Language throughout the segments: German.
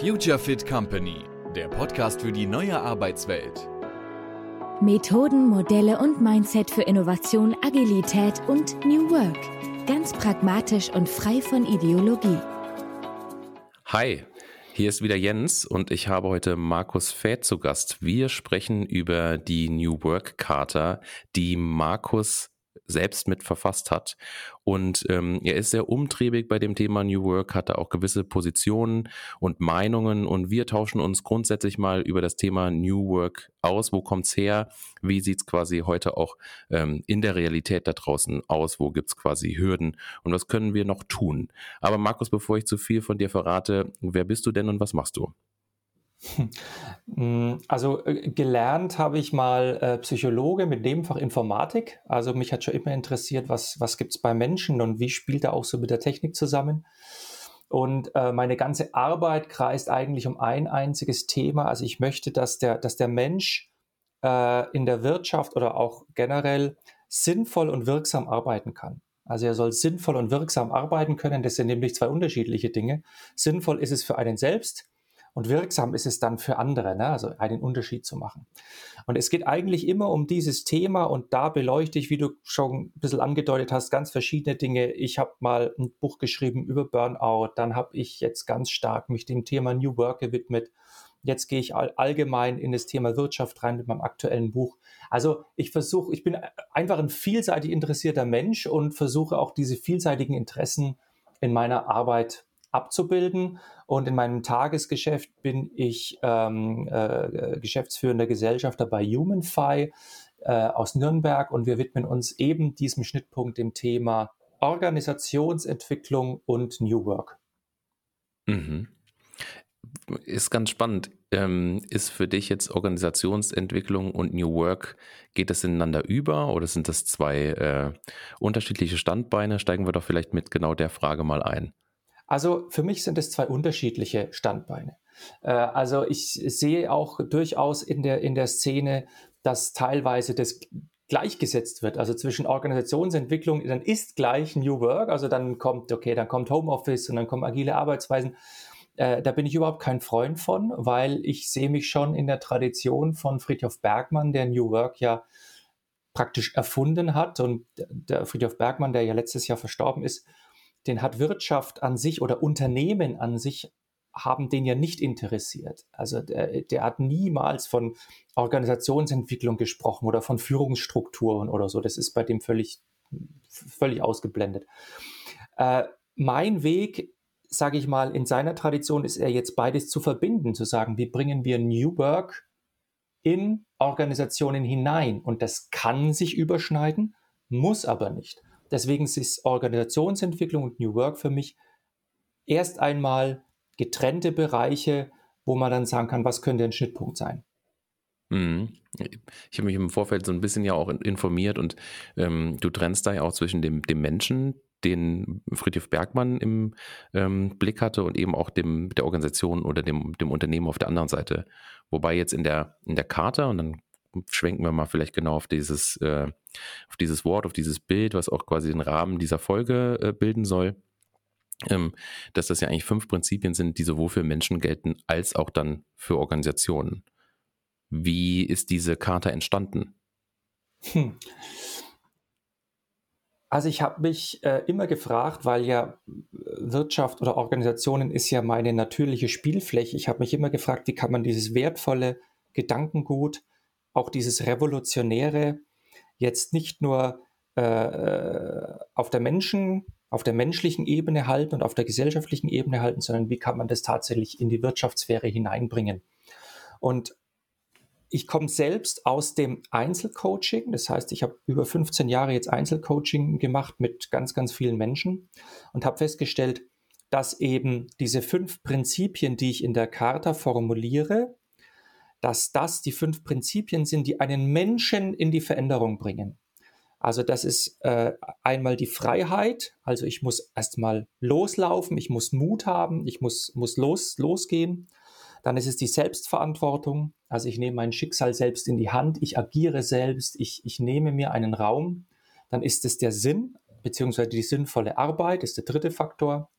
Future Fit Company, der Podcast für die neue Arbeitswelt. Methoden, Modelle und Mindset für Innovation, Agilität und New Work. Ganz pragmatisch und frei von Ideologie. Hi, hier ist wieder Jens und ich habe heute Markus Fäth zu Gast. Wir sprechen über die New Work Charta, die Markus selbst mit verfasst hat. Und ähm, er ist sehr umtriebig bei dem Thema New Work, hat da auch gewisse Positionen und Meinungen. Und wir tauschen uns grundsätzlich mal über das Thema New Work aus. Wo kommt's her? Wie sieht's quasi heute auch ähm, in der Realität da draußen aus? Wo gibt's quasi Hürden? Und was können wir noch tun? Aber Markus, bevor ich zu viel von dir verrate, wer bist du denn und was machst du? Hm, also äh, gelernt habe ich mal äh, Psychologe mit Nebenfach Informatik. Also mich hat schon immer interessiert, was, was gibt es bei Menschen und wie spielt er auch so mit der Technik zusammen. Und äh, meine ganze Arbeit kreist eigentlich um ein einziges Thema. Also ich möchte, dass der, dass der Mensch äh, in der Wirtschaft oder auch generell sinnvoll und wirksam arbeiten kann. Also er soll sinnvoll und wirksam arbeiten können. Das sind nämlich zwei unterschiedliche Dinge. Sinnvoll ist es für einen selbst und wirksam ist es dann für andere, ne? also einen Unterschied zu machen. Und es geht eigentlich immer um dieses Thema und da beleuchte ich, wie du schon ein bisschen angedeutet hast, ganz verschiedene Dinge. Ich habe mal ein Buch geschrieben über Burnout, dann habe ich jetzt ganz stark mich dem Thema New Work gewidmet. Jetzt gehe ich allgemein in das Thema Wirtschaft rein mit meinem aktuellen Buch. Also ich versuche, ich bin einfach ein vielseitig interessierter Mensch und versuche auch diese vielseitigen Interessen in meiner Arbeit abzubilden. Und in meinem Tagesgeschäft bin ich ähm, äh, geschäftsführender Gesellschafter bei HumanFi äh, aus Nürnberg und wir widmen uns eben diesem Schnittpunkt dem Thema Organisationsentwicklung und New Work. Mhm. Ist ganz spannend. Ähm, ist für dich jetzt Organisationsentwicklung und New Work, geht das ineinander über oder sind das zwei äh, unterschiedliche Standbeine? Steigen wir doch vielleicht mit genau der Frage mal ein. Also für mich sind es zwei unterschiedliche Standbeine. Äh, also ich sehe auch durchaus in der, in der Szene, dass teilweise das gleichgesetzt wird, also zwischen Organisationsentwicklung, dann ist gleich New Work, also dann kommt, okay, dann kommt Homeoffice und dann kommen agile Arbeitsweisen. Äh, da bin ich überhaupt kein Freund von, weil ich sehe mich schon in der Tradition von Friedhof Bergmann, der New Work ja praktisch erfunden hat. Und der Friedhof Bergmann, der ja letztes Jahr verstorben ist, den hat Wirtschaft an sich oder Unternehmen an sich haben den ja nicht interessiert. Also der, der, hat niemals von Organisationsentwicklung gesprochen oder von Führungsstrukturen oder so. Das ist bei dem völlig, völlig ausgeblendet. Äh, mein Weg, sage ich mal, in seiner Tradition ist er jetzt beides zu verbinden, zu sagen, wie bringen wir New Work in Organisationen hinein. Und das kann sich überschneiden, muss aber nicht. Deswegen ist Organisationsentwicklung und New Work für mich erst einmal getrennte Bereiche, wo man dann sagen kann, was könnte ein Schnittpunkt sein. Mhm. Ich habe mich im Vorfeld so ein bisschen ja auch informiert und ähm, du trennst da ja auch zwischen dem, dem Menschen, den Friedrich Bergmann im ähm, Blick hatte und eben auch dem, der Organisation oder dem, dem Unternehmen auf der anderen Seite. Wobei jetzt in der, in der Charta, und dann schwenken wir mal vielleicht genau auf dieses, äh, auf dieses Wort, auf dieses Bild, was auch quasi den Rahmen dieser Folge äh, bilden soll. Ähm, dass das ja eigentlich fünf Prinzipien sind, die sowohl für Menschen gelten als auch dann für Organisationen. Wie ist diese Charta entstanden? Hm. Also ich habe mich äh, immer gefragt, weil ja Wirtschaft oder Organisationen ist ja meine natürliche Spielfläche. Ich habe mich immer gefragt, wie kann man dieses wertvolle Gedankengut auch dieses Revolutionäre jetzt nicht nur äh, auf der Menschen, auf der menschlichen Ebene halten und auf der gesellschaftlichen Ebene halten, sondern wie kann man das tatsächlich in die Wirtschaftssphäre hineinbringen. Und ich komme selbst aus dem Einzelcoaching, das heißt, ich habe über 15 Jahre jetzt Einzelcoaching gemacht mit ganz, ganz vielen Menschen und habe festgestellt, dass eben diese fünf Prinzipien, die ich in der Charta formuliere, dass das die fünf Prinzipien sind, die einen Menschen in die Veränderung bringen. Also das ist äh, einmal die Freiheit, also ich muss erstmal loslaufen, ich muss Mut haben, ich muss, muss los, losgehen. Dann ist es die Selbstverantwortung, also ich nehme mein Schicksal selbst in die Hand, ich agiere selbst, ich, ich nehme mir einen Raum. Dann ist es der Sinn, beziehungsweise die sinnvolle Arbeit, ist der dritte Faktor.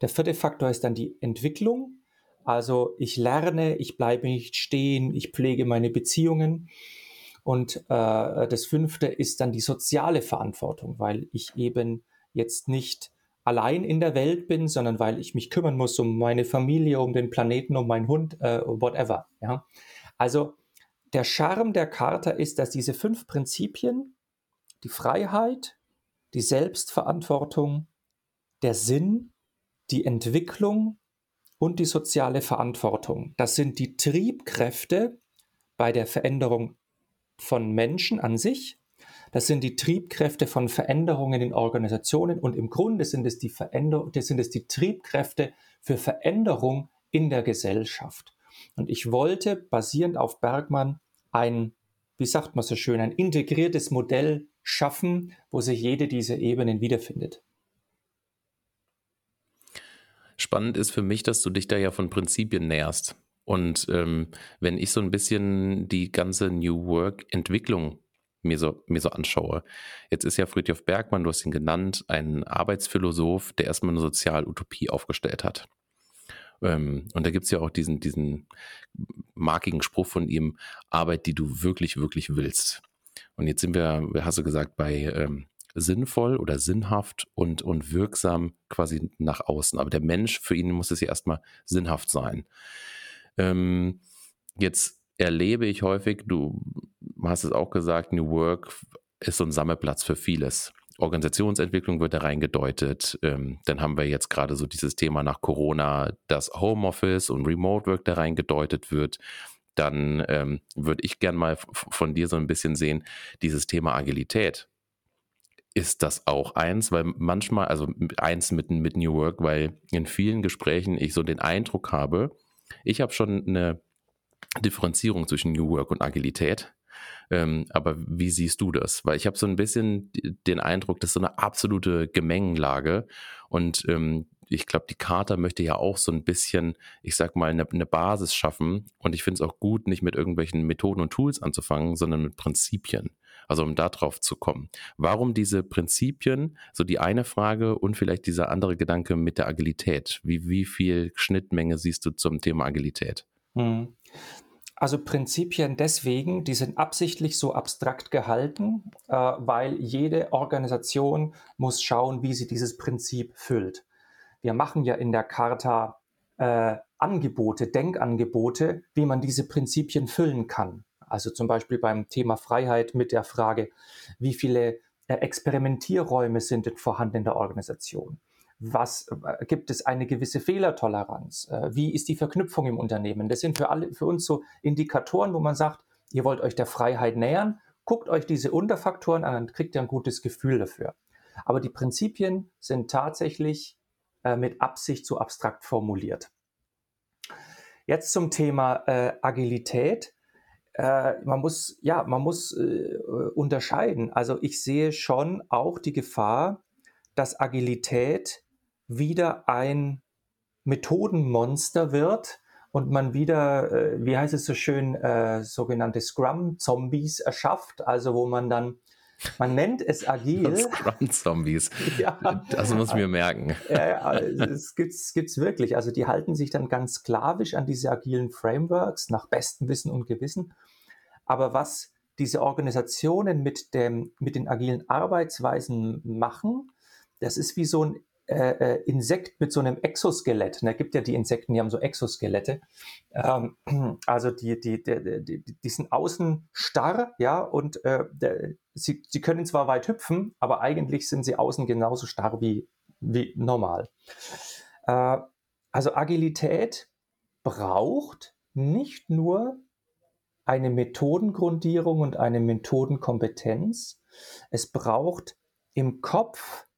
Der vierte Faktor ist dann die Entwicklung. Also ich lerne, ich bleibe nicht stehen, ich pflege meine Beziehungen. Und äh, das fünfte ist dann die soziale Verantwortung, weil ich eben jetzt nicht allein in der Welt bin, sondern weil ich mich kümmern muss um meine Familie, um den Planeten, um meinen Hund, äh, whatever. Ja? Also der Charme der Charta ist, dass diese fünf Prinzipien, die Freiheit, die Selbstverantwortung, der Sinn, die Entwicklung und die soziale Verantwortung, das sind die Triebkräfte bei der Veränderung von Menschen an sich. Das sind die Triebkräfte von Veränderungen in Organisationen und im Grunde sind es die, Veränder sind es die Triebkräfte für Veränderung in der Gesellschaft. Und ich wollte basierend auf Bergmann ein, wie sagt man so schön, ein integriertes Modell schaffen, wo sich jede dieser Ebenen wiederfindet. Spannend ist für mich, dass du dich da ja von Prinzipien näherst. Und ähm, wenn ich so ein bisschen die ganze New Work-Entwicklung mir so, mir so anschaue, jetzt ist ja Friedhof Bergmann, du hast ihn genannt, ein Arbeitsphilosoph, der erstmal eine Sozialutopie aufgestellt hat. Ähm, und da gibt es ja auch diesen, diesen markigen Spruch von ihm, Arbeit, die du wirklich, wirklich willst. Und jetzt sind wir, hast du gesagt, bei ähm, sinnvoll oder sinnhaft und, und wirksam quasi nach außen. Aber der Mensch, für ihn muss es ja erstmal sinnhaft sein. Ähm, jetzt erlebe ich häufig, du hast es auch gesagt, New Work ist so ein Sammelplatz für vieles. Organisationsentwicklung wird da reingedeutet. Ähm, dann haben wir jetzt gerade so dieses Thema nach Corona, dass Homeoffice und Remote Work da reingedeutet wird. Dann ähm, würde ich gern mal von dir so ein bisschen sehen, dieses Thema Agilität. Ist das auch eins? Weil manchmal, also eins mit, mit New Work, weil in vielen Gesprächen ich so den Eindruck habe, ich habe schon eine Differenzierung zwischen New Work und Agilität. Ähm, aber wie siehst du das? Weil ich habe so ein bisschen den Eindruck, das ist so eine absolute Gemengenlage. Und ähm, ich glaube, die Charta möchte ja auch so ein bisschen, ich sag mal, eine, eine Basis schaffen. Und ich finde es auch gut, nicht mit irgendwelchen Methoden und Tools anzufangen, sondern mit Prinzipien. Also um da drauf zu kommen. Warum diese Prinzipien? So die eine Frage und vielleicht dieser andere Gedanke mit der Agilität. Wie, wie viel Schnittmenge siehst du zum Thema Agilität? Hm. Also Prinzipien deswegen, die sind absichtlich so abstrakt gehalten, äh, weil jede Organisation muss schauen, wie sie dieses Prinzip füllt. Wir machen ja in der Charta äh, Angebote, Denkangebote, wie man diese Prinzipien füllen kann. Also zum Beispiel beim Thema Freiheit mit der Frage, wie viele äh, Experimentierräume sind denn vorhanden in der Organisation? was äh, gibt es eine gewisse Fehlertoleranz? Äh, wie ist die Verknüpfung im Unternehmen? Das sind für alle, für uns so Indikatoren, wo man sagt, ihr wollt euch der Freiheit nähern, guckt euch diese Unterfaktoren an, dann kriegt ihr ein gutes Gefühl dafür. Aber die Prinzipien sind tatsächlich mit Absicht so abstrakt formuliert. Jetzt zum Thema äh, Agilität. Äh, man muss, ja, man muss äh, unterscheiden. Also ich sehe schon auch die Gefahr, dass Agilität wieder ein Methodenmonster wird und man wieder, äh, wie heißt es so schön, äh, sogenannte Scrum-Zombies erschafft, also wo man dann, man nennt es agil. Scrum-Zombies. ja. Das muss ich mir merken. Ja, es gibt es wirklich. Also die halten sich dann ganz sklavisch an diese agilen Frameworks nach bestem Wissen und Gewissen. Aber was diese Organisationen mit, dem, mit den agilen Arbeitsweisen machen, das ist wie so ein äh, äh, Insekt mit so einem Exoskelett. Da ne, gibt ja die Insekten, die haben so Exoskelette. Ähm, also die, die, die, die, die sind außen starr, ja, und äh, der, sie, sie können zwar weit hüpfen, aber eigentlich sind sie außen genauso starr wie, wie normal. Äh, also Agilität braucht nicht nur eine Methodengrundierung und eine Methodenkompetenz, es braucht im Kopf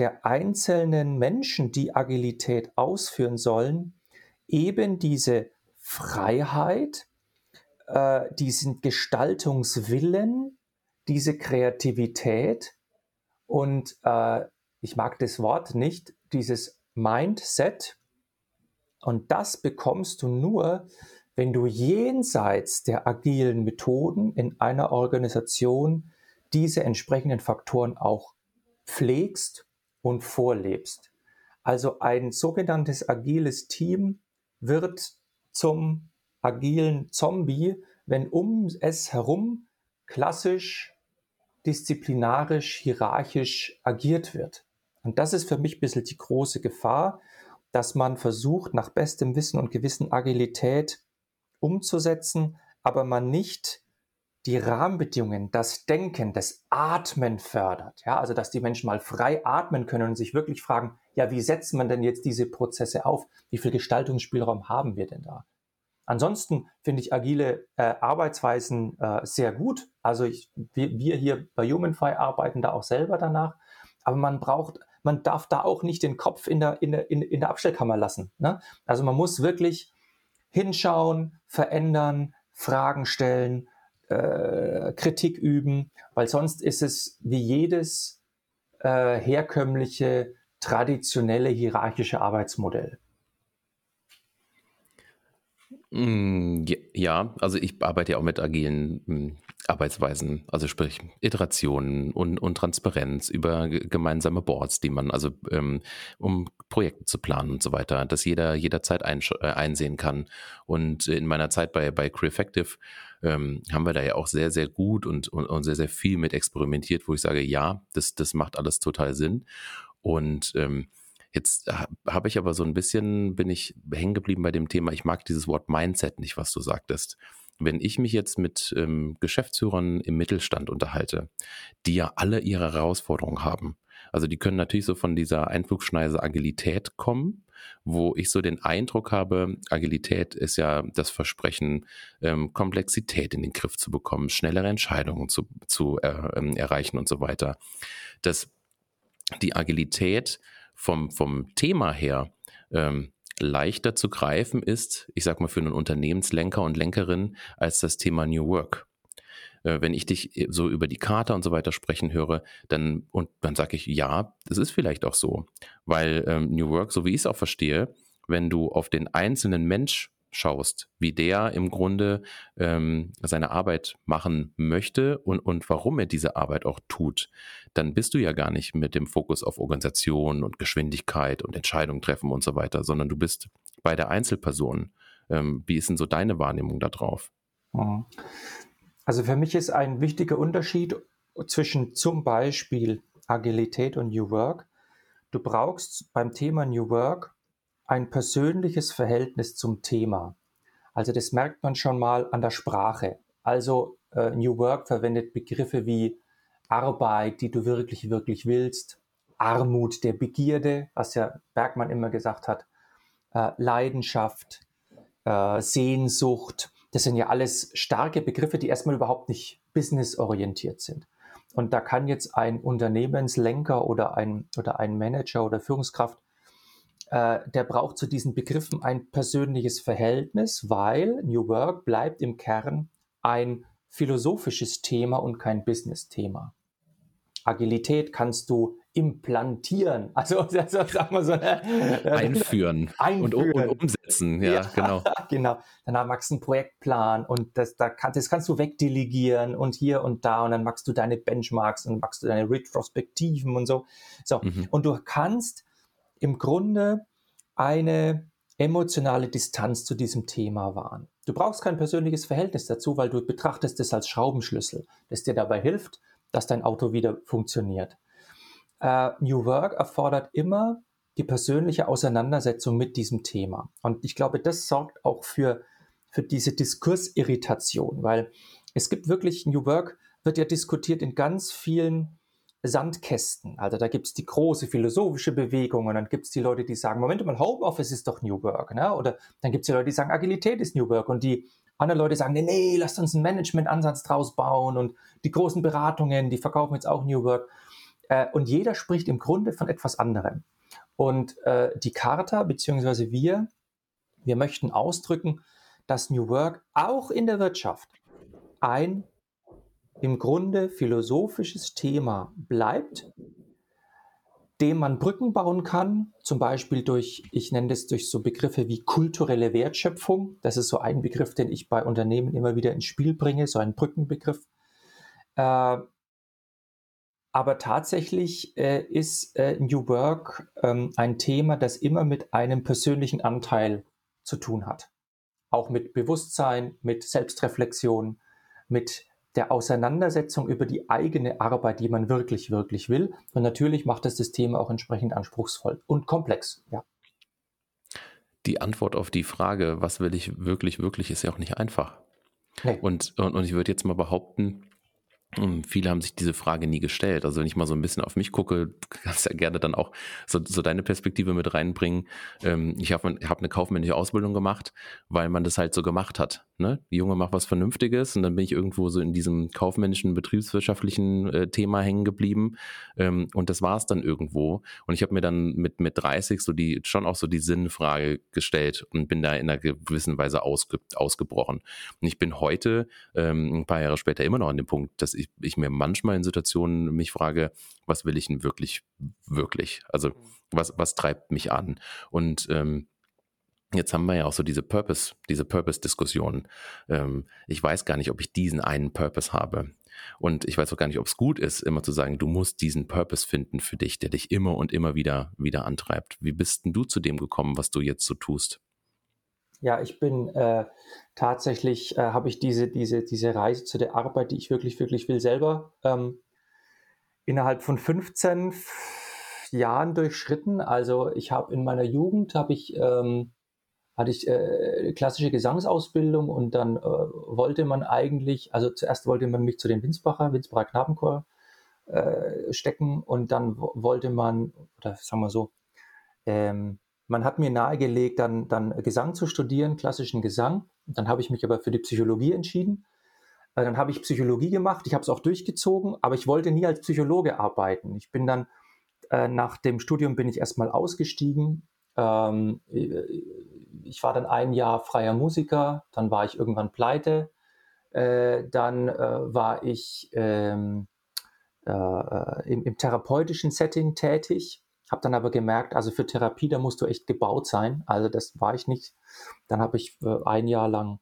der einzelnen Menschen, die Agilität ausführen sollen, eben diese Freiheit, äh, diesen Gestaltungswillen, diese Kreativität und äh, ich mag das Wort nicht, dieses Mindset. Und das bekommst du nur, wenn du jenseits der agilen Methoden in einer Organisation diese entsprechenden Faktoren auch pflegst und vorlebst. Also ein sogenanntes agiles Team wird zum agilen Zombie, wenn um es herum klassisch, disziplinarisch, hierarchisch agiert wird. Und das ist für mich ein bisschen die große Gefahr, dass man versucht, nach bestem Wissen und Gewissen Agilität umzusetzen, aber man nicht die Rahmenbedingungen, das Denken, das Atmen fördert. Ja, also dass die Menschen mal frei atmen können und sich wirklich fragen, ja, wie setzt man denn jetzt diese Prozesse auf? Wie viel Gestaltungsspielraum haben wir denn da? Ansonsten finde ich agile äh, Arbeitsweisen äh, sehr gut. Also ich, wir, wir hier bei HumanFi arbeiten da auch selber danach. Aber man braucht, man darf da auch nicht den Kopf in der, in der, in, in der Abstellkammer lassen. Ne? Also man muss wirklich hinschauen, verändern, Fragen stellen, äh, Kritik üben, weil sonst ist es wie jedes äh, herkömmliche, traditionelle, hierarchische Arbeitsmodell. Mm, ja, also ich arbeite ja auch mit agilen mm, Arbeitsweisen, also sprich Iterationen und, und Transparenz über gemeinsame Boards, die man, also ähm, um Projekte zu planen und so weiter, dass jeder jederzeit äh, einsehen kann. Und in meiner Zeit bei, bei Crew Effective ähm, haben wir da ja auch sehr, sehr gut und, und, und sehr, sehr viel mit experimentiert, wo ich sage, ja, das, das macht alles total Sinn. Und ähm, Jetzt habe ich aber so ein bisschen, bin ich hängen geblieben bei dem Thema, ich mag dieses Wort Mindset nicht, was du sagtest. Wenn ich mich jetzt mit ähm, Geschäftsführern im Mittelstand unterhalte, die ja alle ihre Herausforderungen haben, also die können natürlich so von dieser Einflugschneise Agilität kommen, wo ich so den Eindruck habe, Agilität ist ja das Versprechen, ähm, Komplexität in den Griff zu bekommen, schnellere Entscheidungen zu, zu äh, ähm, erreichen und so weiter. Dass die Agilität vom, vom Thema her ähm, leichter zu greifen ist, ich sag mal für einen Unternehmenslenker und Lenkerin, als das Thema New Work. Äh, wenn ich dich äh, so über die Karte und so weiter sprechen höre, dann, und dann sage ich, ja, das ist vielleicht auch so. Weil ähm, New Work, so wie ich es auch verstehe, wenn du auf den einzelnen Mensch schaust, wie der im Grunde ähm, seine Arbeit machen möchte und, und warum er diese Arbeit auch tut, dann bist du ja gar nicht mit dem Fokus auf Organisation und Geschwindigkeit und Entscheidungen treffen und so weiter, sondern du bist bei der Einzelperson. Ähm, wie ist denn so deine Wahrnehmung darauf? Mhm. Also für mich ist ein wichtiger Unterschied zwischen zum Beispiel Agilität und New Work. Du brauchst beim Thema New Work ein persönliches Verhältnis zum Thema. Also das merkt man schon mal an der Sprache. Also äh, New Work verwendet Begriffe wie Arbeit, die du wirklich, wirklich willst, Armut der Begierde, was ja Bergmann immer gesagt hat, äh, Leidenschaft, äh, Sehnsucht. Das sind ja alles starke Begriffe, die erstmal überhaupt nicht businessorientiert sind. Und da kann jetzt ein Unternehmenslenker oder ein, oder ein Manager oder Führungskraft äh, der braucht zu diesen Begriffen ein persönliches Verhältnis, weil New Work bleibt im Kern ein philosophisches Thema und kein Business-Thema. Agilität kannst du implantieren, also, sagen wir so, äh, einführen, einführen. Und, und, umsetzen, ja, ja, genau. genau. Dann machst du einen Projektplan und das, da kann, das kannst du wegdelegieren und hier und da und dann machst du deine Benchmarks und machst du deine Retrospektiven und so. So. Mhm. Und du kannst im Grunde eine emotionale Distanz zu diesem Thema wahren. Du brauchst kein persönliches Verhältnis dazu, weil du betrachtest es als Schraubenschlüssel, das dir dabei hilft, dass dein Auto wieder funktioniert. Uh, New Work erfordert immer die persönliche Auseinandersetzung mit diesem Thema. Und ich glaube, das sorgt auch für, für diese Diskursirritation, weil es gibt wirklich, New Work wird ja diskutiert in ganz vielen Sandkästen. Also da gibt es die große philosophische Bewegung und dann gibt es die Leute, die sagen, Moment mal, Homeoffice ist doch New Work. Ne? Oder dann gibt es die Leute, die sagen, Agilität ist New Work und die anderen Leute sagen, nee, nee, lasst uns einen Management-Ansatz draus bauen und die großen Beratungen, die verkaufen jetzt auch New Work. Äh, und jeder spricht im Grunde von etwas anderem. Und äh, die Charta, beziehungsweise wir, wir möchten ausdrücken, dass New Work auch in der Wirtschaft ein im Grunde philosophisches Thema bleibt, dem man Brücken bauen kann, zum Beispiel durch, ich nenne das durch so Begriffe wie kulturelle Wertschöpfung. Das ist so ein Begriff, den ich bei Unternehmen immer wieder ins Spiel bringe, so ein Brückenbegriff. Äh, Aber tatsächlich äh, ist äh, New Work ähm, ein Thema, das immer mit einem persönlichen Anteil zu tun hat. Auch mit Bewusstsein, mit Selbstreflexion, mit der Auseinandersetzung über die eigene Arbeit, die man wirklich, wirklich will. Und natürlich macht es das Thema auch entsprechend anspruchsvoll und komplex, ja. Die Antwort auf die Frage, was will ich wirklich, wirklich, ist ja auch nicht einfach. Nee. Und, und, und ich würde jetzt mal behaupten, Viele haben sich diese Frage nie gestellt. Also wenn ich mal so ein bisschen auf mich gucke, kannst ja gerne dann auch so, so deine Perspektive mit reinbringen. Ähm, ich habe hab eine kaufmännische Ausbildung gemacht, weil man das halt so gemacht hat. Ne? Junge macht was Vernünftiges und dann bin ich irgendwo so in diesem kaufmännischen, betriebswirtschaftlichen äh, Thema hängen geblieben. Ähm, und das war es dann irgendwo. Und ich habe mir dann mit, mit 30 so die, schon auch so die Sinnfrage gestellt und bin da in einer gewissen Weise ausge, ausgebrochen. Und ich bin heute, ähm, ein paar Jahre später, immer noch an dem Punkt, dass ich, ich mir manchmal in Situationen mich frage, was will ich denn wirklich, wirklich? Also was, was treibt mich an? Und ähm, Jetzt haben wir ja auch so diese Purpose, diese Purpose-Diskussion. Ähm, ich weiß gar nicht, ob ich diesen einen Purpose habe. Und ich weiß auch gar nicht, ob es gut ist, immer zu sagen, du musst diesen Purpose finden für dich, der dich immer und immer wieder, wieder antreibt. Wie bist denn du zu dem gekommen, was du jetzt so tust? Ja, ich bin äh, tatsächlich, äh, habe ich diese, diese, diese Reise zu der Arbeit, die ich wirklich, wirklich will, selber ähm, innerhalb von 15 Jahren durchschritten. Also ich habe in meiner Jugend, habe ich, ähm, hatte ich äh, klassische Gesangsausbildung und dann äh, wollte man eigentlich, also zuerst wollte man mich zu den Winsbacher, Winsbacher Knabenchor äh, stecken und dann wollte man, oder sagen wir so, ähm, man hat mir nahegelegt, dann, dann Gesang zu studieren, klassischen Gesang. Dann habe ich mich aber für die Psychologie entschieden. Äh, dann habe ich Psychologie gemacht. Ich habe es auch durchgezogen, aber ich wollte nie als Psychologe arbeiten. Ich bin dann äh, nach dem Studium bin ich erstmal ausgestiegen. Ähm, ich war dann ein Jahr freier Musiker. Dann war ich irgendwann pleite. Äh, dann äh, war ich ähm, äh, äh, im, im therapeutischen Setting tätig habe dann aber gemerkt, also für Therapie, da musst du echt gebaut sein. Also das war ich nicht. Dann habe ich äh, ein Jahr lang,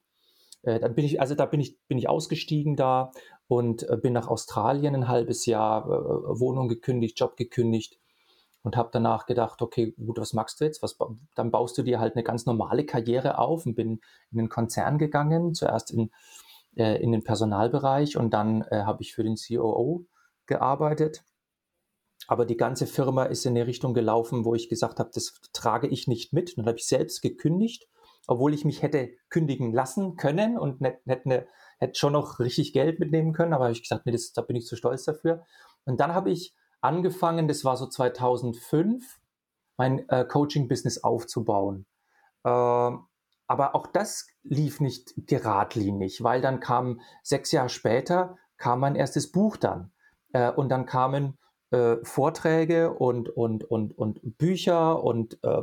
äh, dann bin ich, also da bin ich, bin ich ausgestiegen da und bin nach Australien ein halbes Jahr, Wohnung gekündigt, Job gekündigt und habe danach gedacht, okay, gut, was machst du jetzt? Was, dann baust du dir halt eine ganz normale Karriere auf und bin in den Konzern gegangen, zuerst in, äh, in den Personalbereich und dann äh, habe ich für den COO gearbeitet aber die ganze Firma ist in eine Richtung gelaufen, wo ich gesagt habe, das trage ich nicht mit. Dann habe ich selbst gekündigt, obwohl ich mich hätte kündigen lassen können und hätte, hätte schon noch richtig Geld mitnehmen können. Aber habe ich gesagt, nee, das, da bin ich zu stolz dafür. Und dann habe ich angefangen, das war so 2005, mein äh, Coaching-Business aufzubauen. Äh, aber auch das lief nicht geradlinig, weil dann kam sechs Jahre später kam mein erstes Buch dann. Äh, und dann kamen äh, Vorträge und, und, und, und Bücher und äh,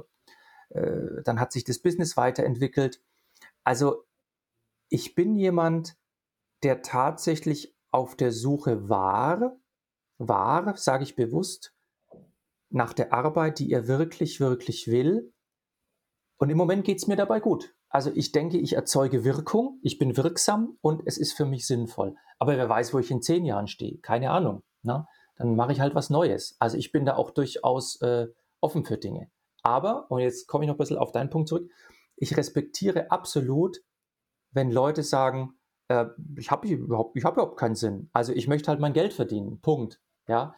äh, dann hat sich das Business weiterentwickelt. Also ich bin jemand, der tatsächlich auf der Suche war, war, sage ich bewusst, nach der Arbeit, die er wirklich, wirklich will. Und im Moment geht es mir dabei gut. Also ich denke, ich erzeuge Wirkung, ich bin wirksam und es ist für mich sinnvoll. Aber wer weiß, wo ich in zehn Jahren stehe? Keine Ahnung. Ne? dann mache ich halt was Neues. Also ich bin da auch durchaus äh, offen für Dinge. Aber, und jetzt komme ich noch ein bisschen auf deinen Punkt zurück, ich respektiere absolut, wenn Leute sagen, äh, ich habe überhaupt, hab überhaupt keinen Sinn. Also ich möchte halt mein Geld verdienen. Punkt. Ja.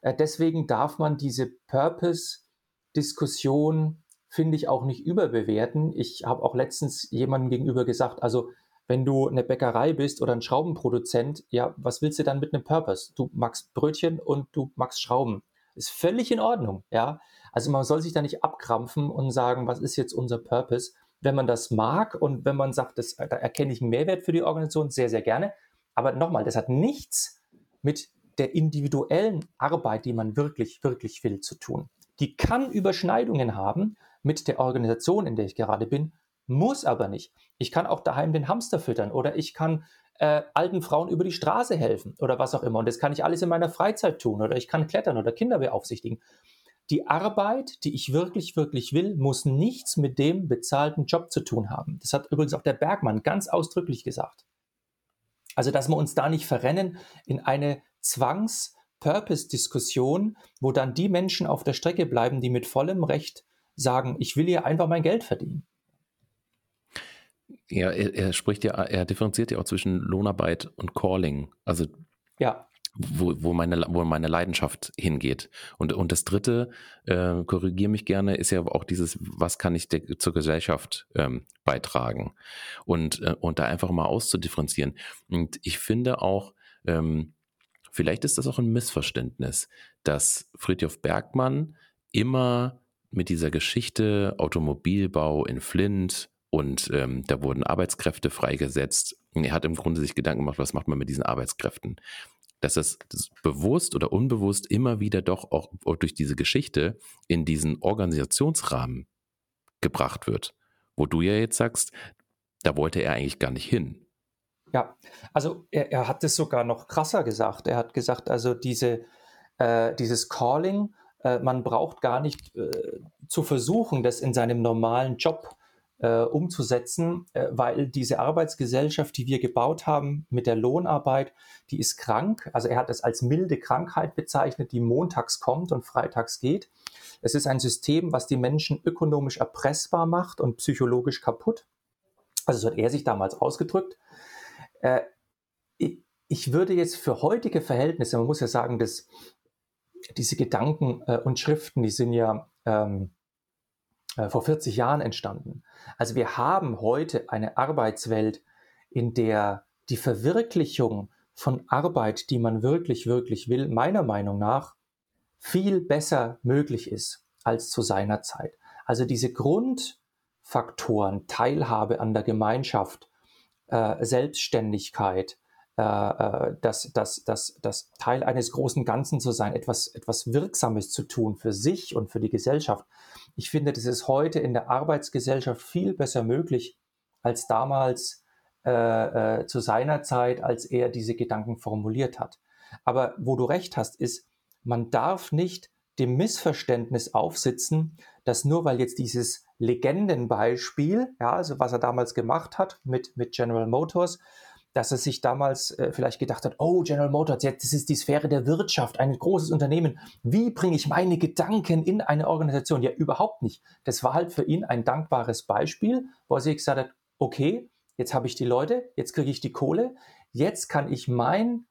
Äh, deswegen darf man diese Purpose-Diskussion, finde ich, auch nicht überbewerten. Ich habe auch letztens jemandem gegenüber gesagt, also wenn du eine Bäckerei bist oder ein Schraubenproduzent, ja, was willst du dann mit einem Purpose? Du magst Brötchen und du magst Schrauben. Ist völlig in Ordnung, ja. Also man soll sich da nicht abkrampfen und sagen, was ist jetzt unser Purpose? Wenn man das mag und wenn man sagt, das, da erkenne ich einen Mehrwert für die Organisation, sehr, sehr gerne. Aber nochmal, das hat nichts mit der individuellen Arbeit, die man wirklich, wirklich will, zu tun. Die kann Überschneidungen haben mit der Organisation, in der ich gerade bin, muss aber nicht. Ich kann auch daheim den Hamster füttern oder ich kann äh, alten Frauen über die Straße helfen oder was auch immer. Und das kann ich alles in meiner Freizeit tun oder ich kann klettern oder Kinder beaufsichtigen. Die Arbeit, die ich wirklich, wirklich will, muss nichts mit dem bezahlten Job zu tun haben. Das hat übrigens auch der Bergmann ganz ausdrücklich gesagt. Also, dass wir uns da nicht verrennen in eine Zwangs- Purpose-Diskussion, wo dann die Menschen auf der Strecke bleiben, die mit vollem Recht sagen, ich will hier einfach mein Geld verdienen. Ja, er, er spricht ja, er differenziert ja auch zwischen Lohnarbeit und Calling. Also ja wo, wo, meine, wo meine Leidenschaft hingeht. Und, und das dritte, äh, korrigiere mich gerne, ist ja auch dieses, was kann ich der, zur Gesellschaft ähm, beitragen? Und, äh, und da einfach mal auszudifferenzieren. Und ich finde auch, ähm, vielleicht ist das auch ein Missverständnis, dass Friedhof Bergmann immer mit dieser Geschichte Automobilbau in Flint und ähm, da wurden Arbeitskräfte freigesetzt. Er hat im Grunde sich Gedanken gemacht, was macht man mit diesen Arbeitskräften? dass es bewusst oder unbewusst immer wieder doch auch durch diese Geschichte in diesen Organisationsrahmen gebracht wird, wo du ja jetzt sagst, da wollte er eigentlich gar nicht hin. Ja, also er, er hat es sogar noch krasser gesagt. Er hat gesagt, also diese, äh, dieses Calling, äh, man braucht gar nicht äh, zu versuchen, das in seinem normalen Job äh, umzusetzen, äh, weil diese Arbeitsgesellschaft, die wir gebaut haben mit der Lohnarbeit, die ist krank. Also er hat es als milde Krankheit bezeichnet, die montags kommt und freitags geht. Es ist ein System, was die Menschen ökonomisch erpressbar macht und psychologisch kaputt. Also so hat er sich damals ausgedrückt. Äh, ich, würde jetzt für heutige Verhältnisse, man muss ja sagen, dass diese Gedanken äh, und Schriften, die sind ja ähm, äh, vor 40 Jahren entstanden. Also wir haben heute eine Arbeitswelt, in der die Verwirklichung von Arbeit, die man wirklich, wirklich will, meiner Meinung nach viel besser möglich ist als zu seiner Zeit. Also diese Grundfaktoren, Teilhabe an der Gemeinschaft, äh, Selbstständigkeit, äh, äh, das, das, das, das Teil eines großen Ganzen zu sein, etwas, etwas Wirksames zu tun für sich und für die Gesellschaft. Ich finde, das ist heute in der Arbeitsgesellschaft viel besser möglich als damals äh, äh, zu seiner Zeit, als er diese Gedanken formuliert hat. Aber wo du recht hast, ist, man darf nicht dem Missverständnis aufsitzen, dass nur weil jetzt dieses Legendenbeispiel, ja, also was er damals gemacht hat mit, mit General Motors, dass er sich damals äh, vielleicht gedacht hat, oh, General Motors, jetzt das ist die Sphäre der Wirtschaft, ein großes Unternehmen. Wie bringe ich meine Gedanken in eine Organisation? Ja, überhaupt nicht. Das war halt für ihn ein dankbares Beispiel, wo er sich gesagt hat, okay, jetzt habe ich die Leute, jetzt kriege ich die Kohle, jetzt kann ich mein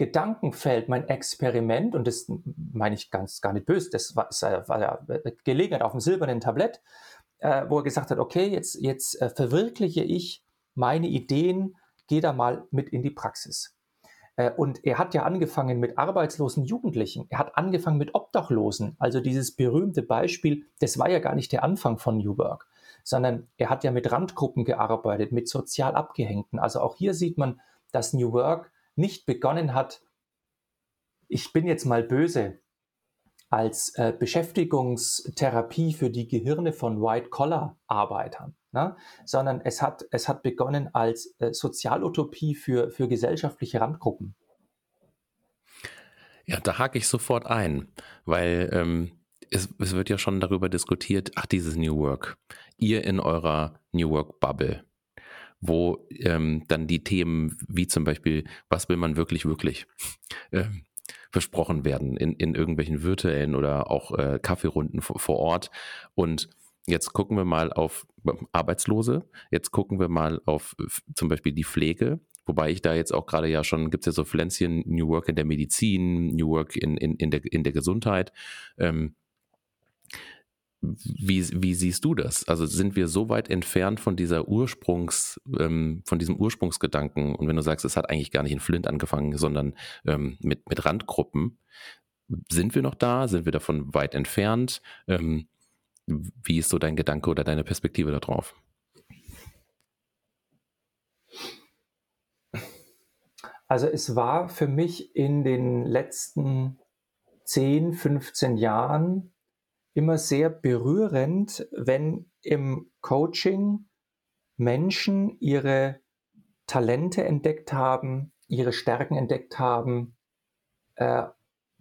Gedankenfeld, mein Experiment, und das meine ich ganz gar nicht böse, das war, war ja gelegen auf dem silbernen Tablett, äh, wo er gesagt hat, okay, jetzt, jetzt äh, verwirkliche ich meine Ideen, geh da mal mit in die Praxis. Äh, und er hat ja angefangen mit arbeitslosen Jugendlichen. Er hat angefangen mit Obdachlosen. Also dieses berühmte Beispiel, das war ja gar nicht der Anfang von New Work, sondern er hat ja mit Randgruppen gearbeitet, mit sozial Abgehängten. Also auch hier sieht man, dass New Work nicht begonnen hat, ich bin jetzt mal böse, als äh, Beschäftigungstherapie für die Gehirne von White-Collar-Arbeitern, ne? sondern es hat, es hat begonnen als äh, Sozialutopie für, für gesellschaftliche Randgruppen. Ja, da hake ich sofort ein, weil ähm, es, es wird ja schon darüber diskutiert, ach, dieses New Work, ihr in eurer New Work Bubble, wo ähm, dann die Themen wie zum Beispiel, was will man wirklich, wirklich, ähm, besprochen werden in, in irgendwelchen virtuellen oder auch äh, Kaffeerunden vor, Ort. Und jetzt gucken wir mal auf Arbeitslose, jetzt gucken wir mal auf zum Beispiel die Pflege, Wobei ich da jetzt auch gerade ja schon, gibt es ja so Pflänzchen, New Work in der Medizin, New Work in, in, in, der, in der Gesundheit. Ähm, wie, wie siehst du das? Also sind wir so weit entfernt von dieser Ursprungs, ähm, von diesem Ursprungsgedanken? Und wenn du sagst, es hat eigentlich gar nicht in Flint angefangen, sondern ähm, mit, mit Randgruppen, sind wir noch da? Sind wir davon weit entfernt? Ähm, wie ist so dein Gedanke oder deine Perspektive darauf? Also es war für mich in den letzten 10, 15 Jahren immer sehr berührend, wenn im Coaching Menschen ihre Talente entdeckt haben, ihre Stärken entdeckt haben. Äh,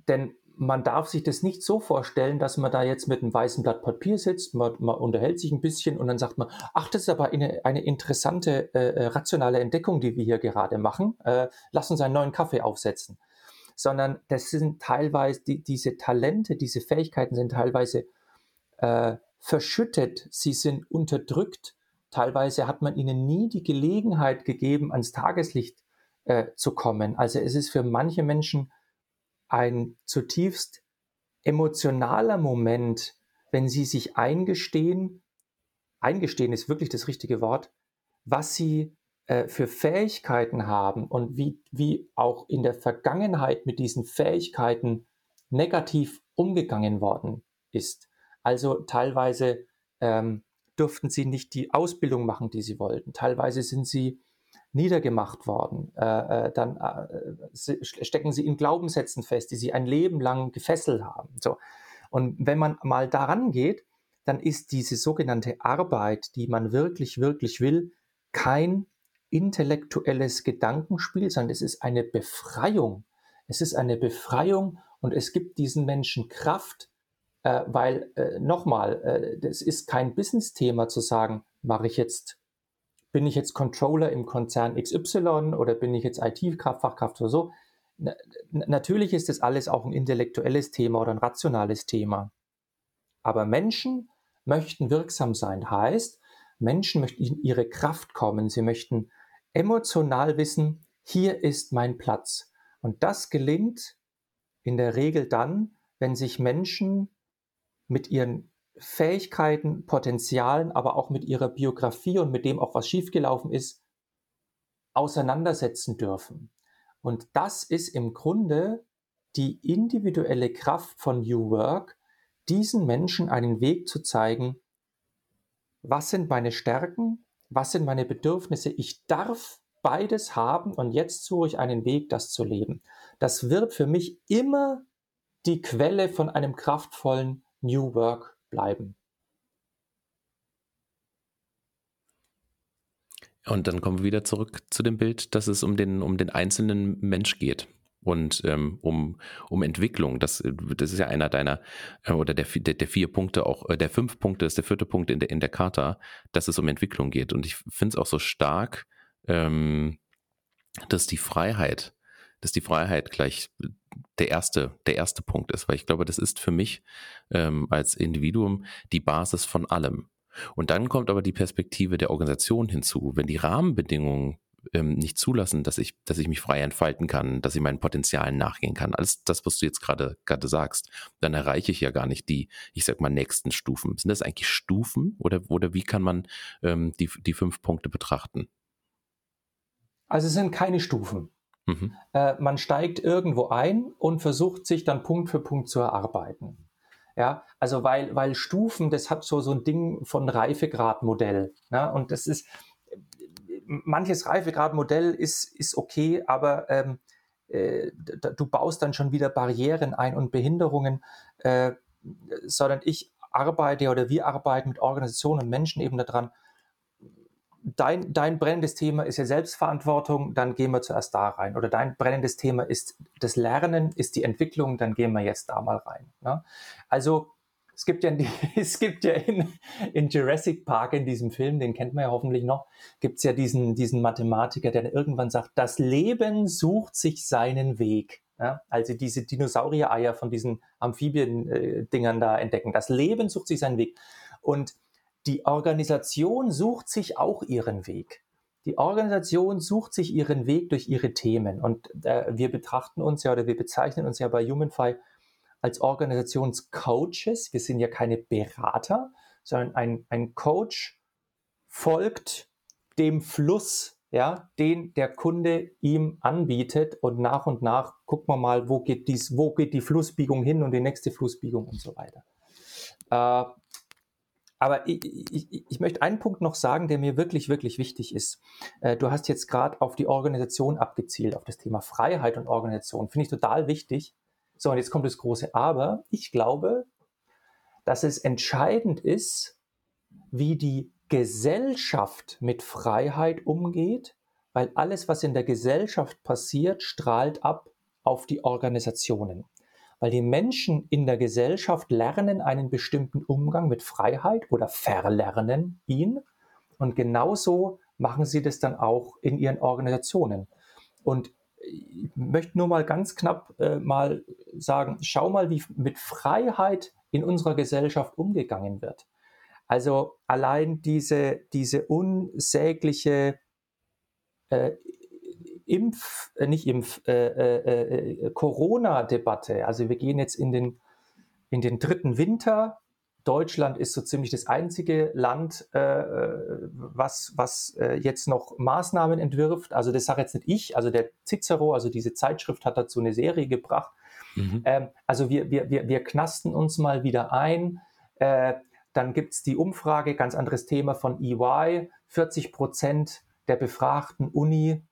denn man darf sich das nicht so vorstellen, dass man da jetzt mit einem weißen Blatt Papier sitzt, man, man unterhält sich ein bisschen und dann sagt man, ach, das ist aber eine, eine interessante, äh, äh rationale Entdeckung, die wir hier gerade machen. Äh, lass uns einen neuen Kaffee aufsetzen sondern das sind teilweise, die, diese Talente, diese Fähigkeiten sind teilweise äh, verschüttet, sie sind unterdrückt. Teilweise hat man ihnen nie die Gelegenheit gegeben, ans Tageslicht äh, zu kommen. Also es ist für manche Menschen ein zutiefst emotionaler Moment, wenn sie sich eingestehen, eingestehen ist wirklich das richtige Wort, was sie äh, für Fähigkeiten haben und wie, wie auch in der Vergangenheit mit diesen Fähigkeiten negativ umgegangen worden ist. Also teilweise ähm, durften sie nicht die Ausbildung machen, die sie wollten. Teilweise sind sie niedergemacht worden. Äh, äh, dann äh, stecken sie in Glaubenssätzen fest, die sie ein Leben lang gefesselt haben. So. Und wenn man mal daran geht, dann ist diese sogenannte Arbeit, die man wirklich, wirklich will, kein intellektuelles Gedankenspiel, sondern es ist eine Befreiung. Es ist eine Befreiung und es gibt diesen Menschen Kraft, äh, weil äh, nochmal, äh, das ist kein Business-Thema zu sagen, mache ich jetzt, bin ich jetzt Controller im Konzern XY oder bin ich jetzt IT-Kraft, Fachkraft oder so. Na, natürlich ist das alles auch ein intellektuelles Thema oder ein rationales Thema. Aber Menschen möchten wirksam sein. Heißt, Menschen möchten in ihre Kraft kommen. Sie möchten emotional wissen, hier ist mein Platz. Und das gelingt in der Regel dann, wenn sich Menschen mit ihren Fähigkeiten, Potenzialen, aber auch mit ihrer Biografie und mit dem auch was schiefgelaufen ist, auseinandersetzen dürfen. Und das ist im Grunde die individuelle Kraft von New Work, diesen Menschen einen Weg zu zeigen, was sind meine Stärken, was sind meine Bedürfnisse. Ich darf beides haben und jetzt suche ich einen Weg, das zu leben. Das wird für mich immer die Quelle von einem kraftvollen New Work bleiben. Und dann kommen wir wieder zurück zu dem Bild, dass es um den, um den einzelnen Mensch geht und ähm, um, um Entwicklung. Das, das ist ja einer deiner äh, oder der, der, der vier Punkte auch, äh, der fünf Punkte ist der vierte Punkt in der, in der Charta, dass es um Entwicklung geht. Und ich finde es auch so stark, ähm, dass die Freiheit, dass die Freiheit gleich der erste, der erste Punkt ist, weil ich glaube, das ist für mich ähm, als Individuum die Basis von allem. Und dann kommt aber die Perspektive der Organisation hinzu. Wenn die Rahmenbedingungen ähm, nicht zulassen, dass ich, dass ich mich frei entfalten kann, dass ich meinen Potenzialen nachgehen kann. Alles das, was du jetzt gerade gerade sagst, dann erreiche ich ja gar nicht die, ich sag mal, nächsten Stufen. Sind das eigentlich Stufen oder, oder wie kann man ähm, die, die fünf Punkte betrachten? Also es sind keine Stufen. Mhm. Äh, man steigt irgendwo ein und versucht sich dann Punkt für Punkt zu erarbeiten. Ja, also weil, weil Stufen, das hat so, so ein Ding von Reifegradmodell. Ne? Und das ist, manches Reifegradmodell ist, ist okay, aber ähm, äh, du baust dann schon wieder Barrieren ein und Behinderungen, äh, sondern ich arbeite oder wir arbeiten mit Organisationen und Menschen eben daran, dein, dein brennendes Thema ist ja Selbstverantwortung, dann gehen wir zuerst da rein. Oder dein brennendes Thema ist das Lernen, ist die Entwicklung, dann gehen wir jetzt da mal rein. Ne? Also es gibt ja, es gibt ja in, in Jurassic Park, in diesem Film, den kennt man ja hoffentlich noch, gibt es ja diesen, diesen Mathematiker, der irgendwann sagt, das Leben sucht sich seinen Weg. Ja, also diese Dinosaurier-Eier von diesen Amphibien-Dingern äh, da entdecken. Das Leben sucht sich seinen Weg. Und die Organisation sucht sich auch ihren Weg. Die Organisation sucht sich ihren Weg durch ihre Themen. Und äh, wir betrachten uns ja oder wir bezeichnen uns ja bei HumanFi als Organisationscoaches. Wir sind ja keine Berater, sondern ein, ein Coach folgt dem Fluss, ja, den der Kunde ihm anbietet und nach und nach gucken wir mal, wo geht dies, wo geht die Flussbiegung hin und die nächste Flussbiegung und so weiter. Äh, aber ich, ich, ich möchte einen Punkt noch sagen, der mir wirklich, wirklich wichtig ist. Äh, du hast jetzt gerade auf die Organisation abgezielt, auf das Thema Freiheit und Organisation. Finde ich total wichtig. So, und jetzt kommt das große Aber. Ich glaube, dass es entscheidend ist, wie die Gesellschaft mit Freiheit umgeht, weil alles, was in der Gesellschaft passiert, strahlt ab auf die Organisationen. Weil die Menschen in der Gesellschaft lernen einen bestimmten Umgang mit Freiheit oder verlernen ihn. Und genauso machen sie das dann auch in ihren Organisationen. Und ich möchte nur mal ganz knapp äh, mal sagen, schau mal, wie mit Freiheit in unserer Gesellschaft umgegangen wird. Also allein diese, diese unsägliche äh, Impf, äh, nicht Impf, äh, äh, äh, Corona-Debatte. Also wir gehen jetzt in den, in den dritten Winter. Deutschland ist so ziemlich das einzige Land, äh, was, was jetzt noch Maßnahmen entwirft. Also das sage jetzt nicht ich, also der Cicero, also diese Zeitschrift hat dazu eine Serie gebracht. Mhm. Ähm, also wir, wir, wir, wir knasten uns mal wieder ein. dann gibt es die Umfrage, ganz anderes Thema von EY. 40 Prozent der befragten Uni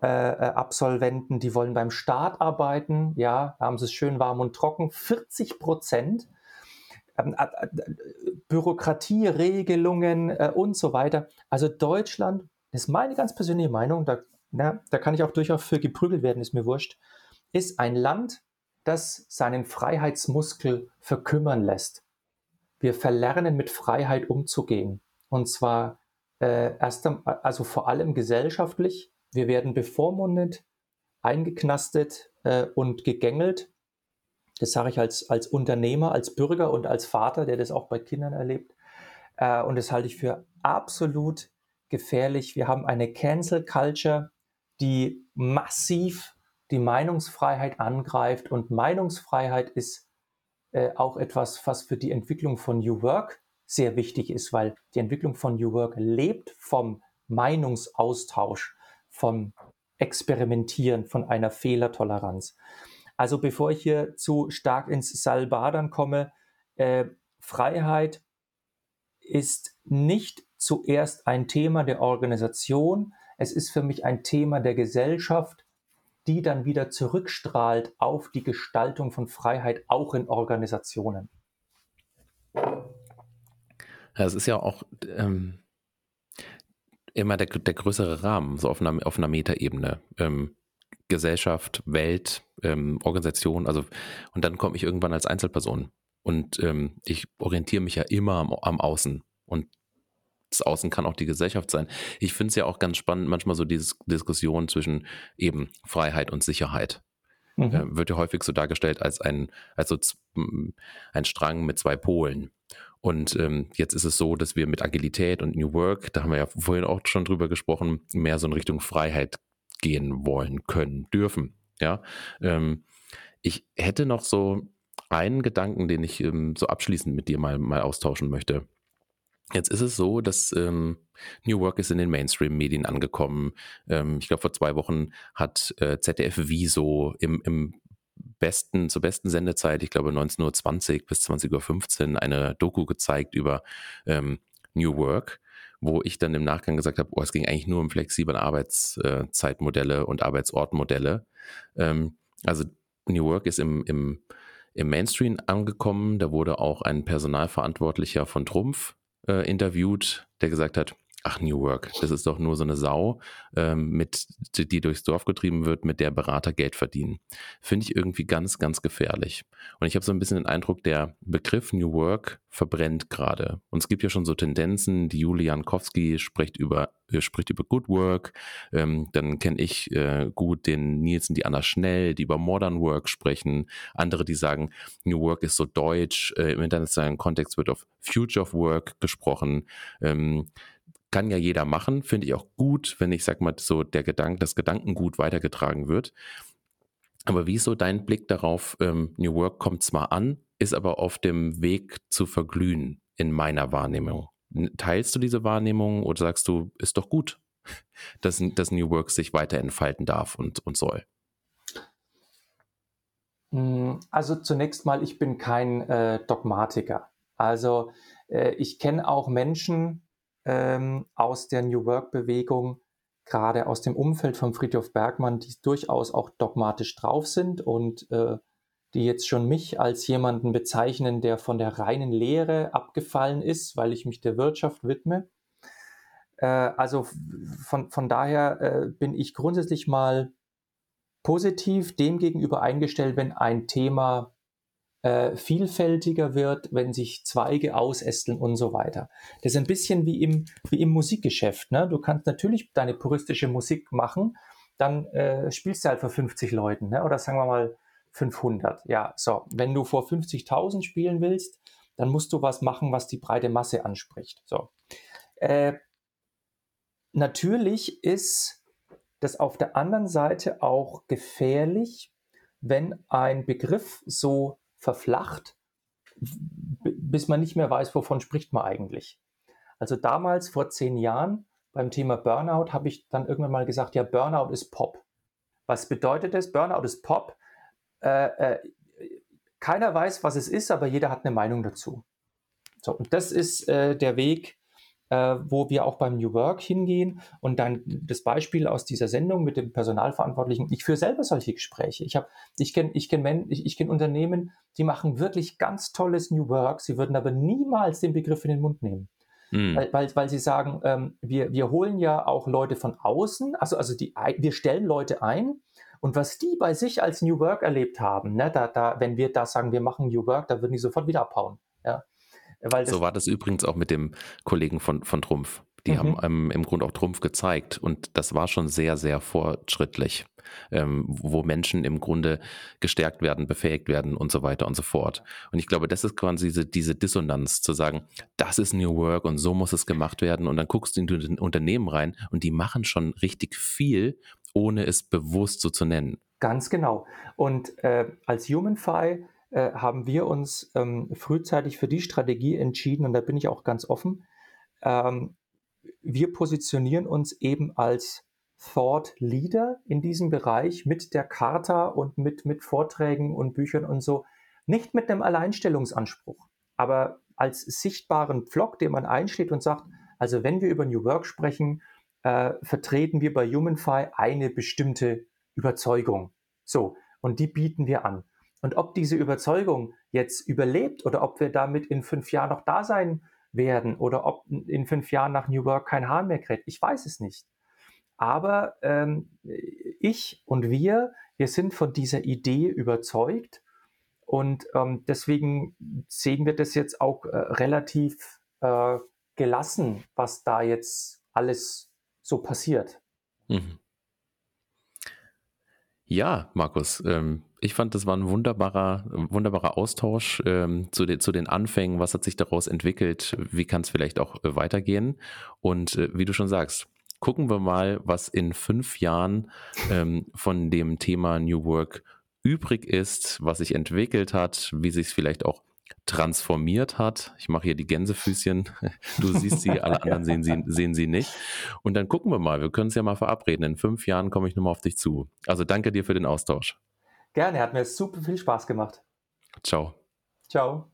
äh, äh, Absolventen, die wollen beim Staat arbeiten, ja, haben sie es schön warm und trocken, 40 Prozent. Ähm, äh, äh, Bürokratie, Regelungen und so weiter. Also Deutschland, das ist meine ganz persönliche Meinung, da, na, da kann ich auch durchaus für geprügelt werden, ist mir wurscht, ist ein Land, das seinen Freiheitsmuskel verkümmern lässt. Wir verlernen mit Freiheit umzugehen. Und zwar äh, erst, also vor allem gesellschaftlich, wir werden bevormundet, eingeknastet äh, und gegängelt. Das sage ich als, als Unternehmer, als Bürger und als Vater, der das auch bei Kindern erlebt. Äh, und das halte ich für absolut gefährlich. Wir haben eine Cancel Culture, die massiv die Meinungsfreiheit angreift. Und Meinungsfreiheit ist äh, auch etwas, was für die Entwicklung von New Work sehr wichtig ist, weil die Entwicklung von New Work lebt vom Meinungsaustausch vom Experimentieren, von einer Fehlertoleranz. Also bevor ich hier zu stark ins Salbadern komme, äh, Freiheit ist nicht zuerst ein Thema der Organisation, es ist für mich ein Thema der Gesellschaft, die dann wieder zurückstrahlt auf die Gestaltung von Freiheit auch in Organisationen. Es ist ja auch ähm, immer der, der größere Rahmen, so auf einer, auf einer Metaebene. Ähm, Gesellschaft, Welt, ähm, Organisation, also und dann komme ich irgendwann als Einzelperson. Und ähm, ich orientiere mich ja immer am, am Außen. Und das Außen kann auch die Gesellschaft sein. Ich finde es ja auch ganz spannend, manchmal so diese Diskussion zwischen eben Freiheit und Sicherheit. Mhm. Äh, wird ja häufig so dargestellt als ein, als so ein Strang mit zwei Polen. Und ähm, jetzt ist es so, dass wir mit Agilität und New Work, da haben wir ja vorhin auch schon drüber gesprochen, mehr so in Richtung Freiheit gehen wollen, können, dürfen. Ja, ähm, ich hätte noch so einen Gedanken, den ich ähm, so abschließend mit dir mal, mal austauschen möchte. Jetzt ist es so, dass ähm, New Work ist in den Mainstream-Medien angekommen. Ähm, ich glaube, vor zwei Wochen hat äh, ZDF Wieso im, im besten, zur besten Sendezeit, ich glaube 19.20 Uhr bis 20.15 Uhr, eine Doku gezeigt über ähm, New Work, wo ich dann im Nachgang gesagt habe, oh, es ging eigentlich nur um flexible Arbeitszeitmodelle und Arbeitsortmodelle. Ähm, also New Work ist im, im, im Mainstream angekommen. Da wurde auch ein Personalverantwortlicher von Trumpf äh, interviewt, der gesagt hat, ach, New Work, das ist doch nur so eine Sau, ähm, mit, die durchs Dorf getrieben wird, mit der Berater Geld verdienen. Finde ich irgendwie ganz, ganz gefährlich. Und ich habe so ein bisschen den Eindruck, der Begriff New Work verbrennt gerade. Und es gibt ja schon so Tendenzen, die Julian Kowski spricht über, äh, spricht über Good Work. Ähm, dann kenne ich äh, gut den Nils und die Anna Schnell, die über Modern Work sprechen. Andere, die sagen, New Work ist so deutsch. Äh, Im internationalen Kontext wird auf Future of Work gesprochen. Ähm, kann ja jeder machen, finde ich auch gut, wenn ich sag mal so der Gedanke, das Gedankengut weitergetragen wird. Aber wie ist so dein Blick darauf? Ähm, New Work kommt zwar an, ist aber auf dem Weg zu verglühen in meiner Wahrnehmung. Teilst du diese Wahrnehmung oder sagst du, ist doch gut, dass, dass New Work sich weiter entfalten darf und, und soll? Hm, also zunächst mal, ich bin kein äh, Dogmatiker. Also äh, ich kenne auch Menschen, ähm, aus der New Work-Bewegung, gerade aus dem Umfeld von Friedhof Bergmann, die durchaus auch dogmatisch drauf sind und äh, die jetzt schon mich als jemanden bezeichnen, der von der reinen Lehre abgefallen ist, weil ich mich der Wirtschaft widme. Äh, also von, von daher äh, bin ich grundsätzlich mal positiv dem gegenüber eingestellt, wenn ein Thema äh, vielfältiger wird, wenn sich Zweige ausästeln und so weiter. Das ist ein bisschen wie im, wie im Musikgeschäft. Ne? Du kannst natürlich deine puristische Musik machen, dann äh, spielst du halt vor 50 Leuten, ne? oder sagen wir mal 500. Ja, so, wenn du vor 50.000 spielen willst, dann musst du was machen, was die breite Masse anspricht. So. Äh, natürlich ist das auf der anderen Seite auch gefährlich, wenn ein Begriff so verflacht, bis man nicht mehr weiß, wovon spricht man eigentlich. Also damals, vor zehn Jahren, beim Thema Burnout, habe ich dann irgendwann mal gesagt, ja, Burnout ist Pop. Was bedeutet das? Burnout ist Pop. Äh, äh, keiner weiß, was es ist, aber jeder hat eine Meinung dazu. So, und das ist äh, der Weg, äh, wo wir auch beim New Work hingehen. Und dann das Beispiel aus dieser Sendung mit dem Personalverantwortlichen. Ich führe selber solche Gespräche. Ich, ich kenne ich kenn ich, ich kenn Unternehmen, die machen wirklich ganz tolles New Work. Sie würden aber niemals den Begriff in den Mund nehmen. Mhm. Weil, weil, weil sie sagen, ähm, wir, wir holen ja auch Leute von außen, also, also die, wir stellen Leute ein, und was die bei sich als New Work erlebt haben, ne, da, da, wenn wir da sagen, wir machen New Work, da würden die sofort wieder abhauen. Ja. So war das übrigens auch mit dem Kollegen von, von Trumpf. Die mhm. haben ähm, im Grunde auch Trumpf gezeigt und das war schon sehr, sehr fortschrittlich, ähm, wo Menschen im Grunde gestärkt werden, befähigt werden und so weiter und so fort. Und ich glaube, das ist quasi diese, diese Dissonanz zu sagen, das ist New Work und so muss es gemacht werden und dann guckst du in die Unternehmen rein und die machen schon richtig viel ohne es bewusst so zu nennen. Ganz genau. Und äh, als HumanFi äh, haben wir uns ähm, frühzeitig für die Strategie entschieden, und da bin ich auch ganz offen. Ähm, wir positionieren uns eben als Thought Leader in diesem Bereich mit der Charta und mit, mit Vorträgen und Büchern und so. Nicht mit einem Alleinstellungsanspruch, aber als sichtbaren Pflock, den man einschlägt und sagt, also wenn wir über New Work sprechen, äh, vertreten wir bei HumanFi eine bestimmte Überzeugung. So, und die bieten wir an. Und ob diese Überzeugung jetzt überlebt oder ob wir damit in fünf Jahren noch da sein werden oder ob in fünf Jahren nach New Work kein Hahn mehr kräht, ich weiß es nicht. Aber ähm, ich und wir, wir sind von dieser Idee überzeugt und ähm, deswegen sehen wir das jetzt auch äh, relativ äh, gelassen, was da jetzt alles so passiert. Mhm. Ja, Markus, ähm, ich fand, das war ein wunderbarer, wunderbarer Austausch ähm, zu, de, zu, den Anfängen. Was hat sich daraus entwickelt? Wie kann es vielleicht auch äh, weitergehen? Und äh, wie du schon sagst, gucken wir mal, was in fünf Jahren ähm, von dem Thema New Work übrig ist, was sich entwickelt hat, wie sich es vielleicht auch transformiert hat. Ich mache hier die Gänsefüßchen. Du siehst sie, alle anderen sehen sie, sehen sie nicht. Und dann gucken wir mal. Wir können es ja mal verabreden. In fünf Jahren komme ich nochmal auf dich zu. Also danke dir für den Austausch. Gerne, hat mir super viel Spaß gemacht. Ciao. Ciao.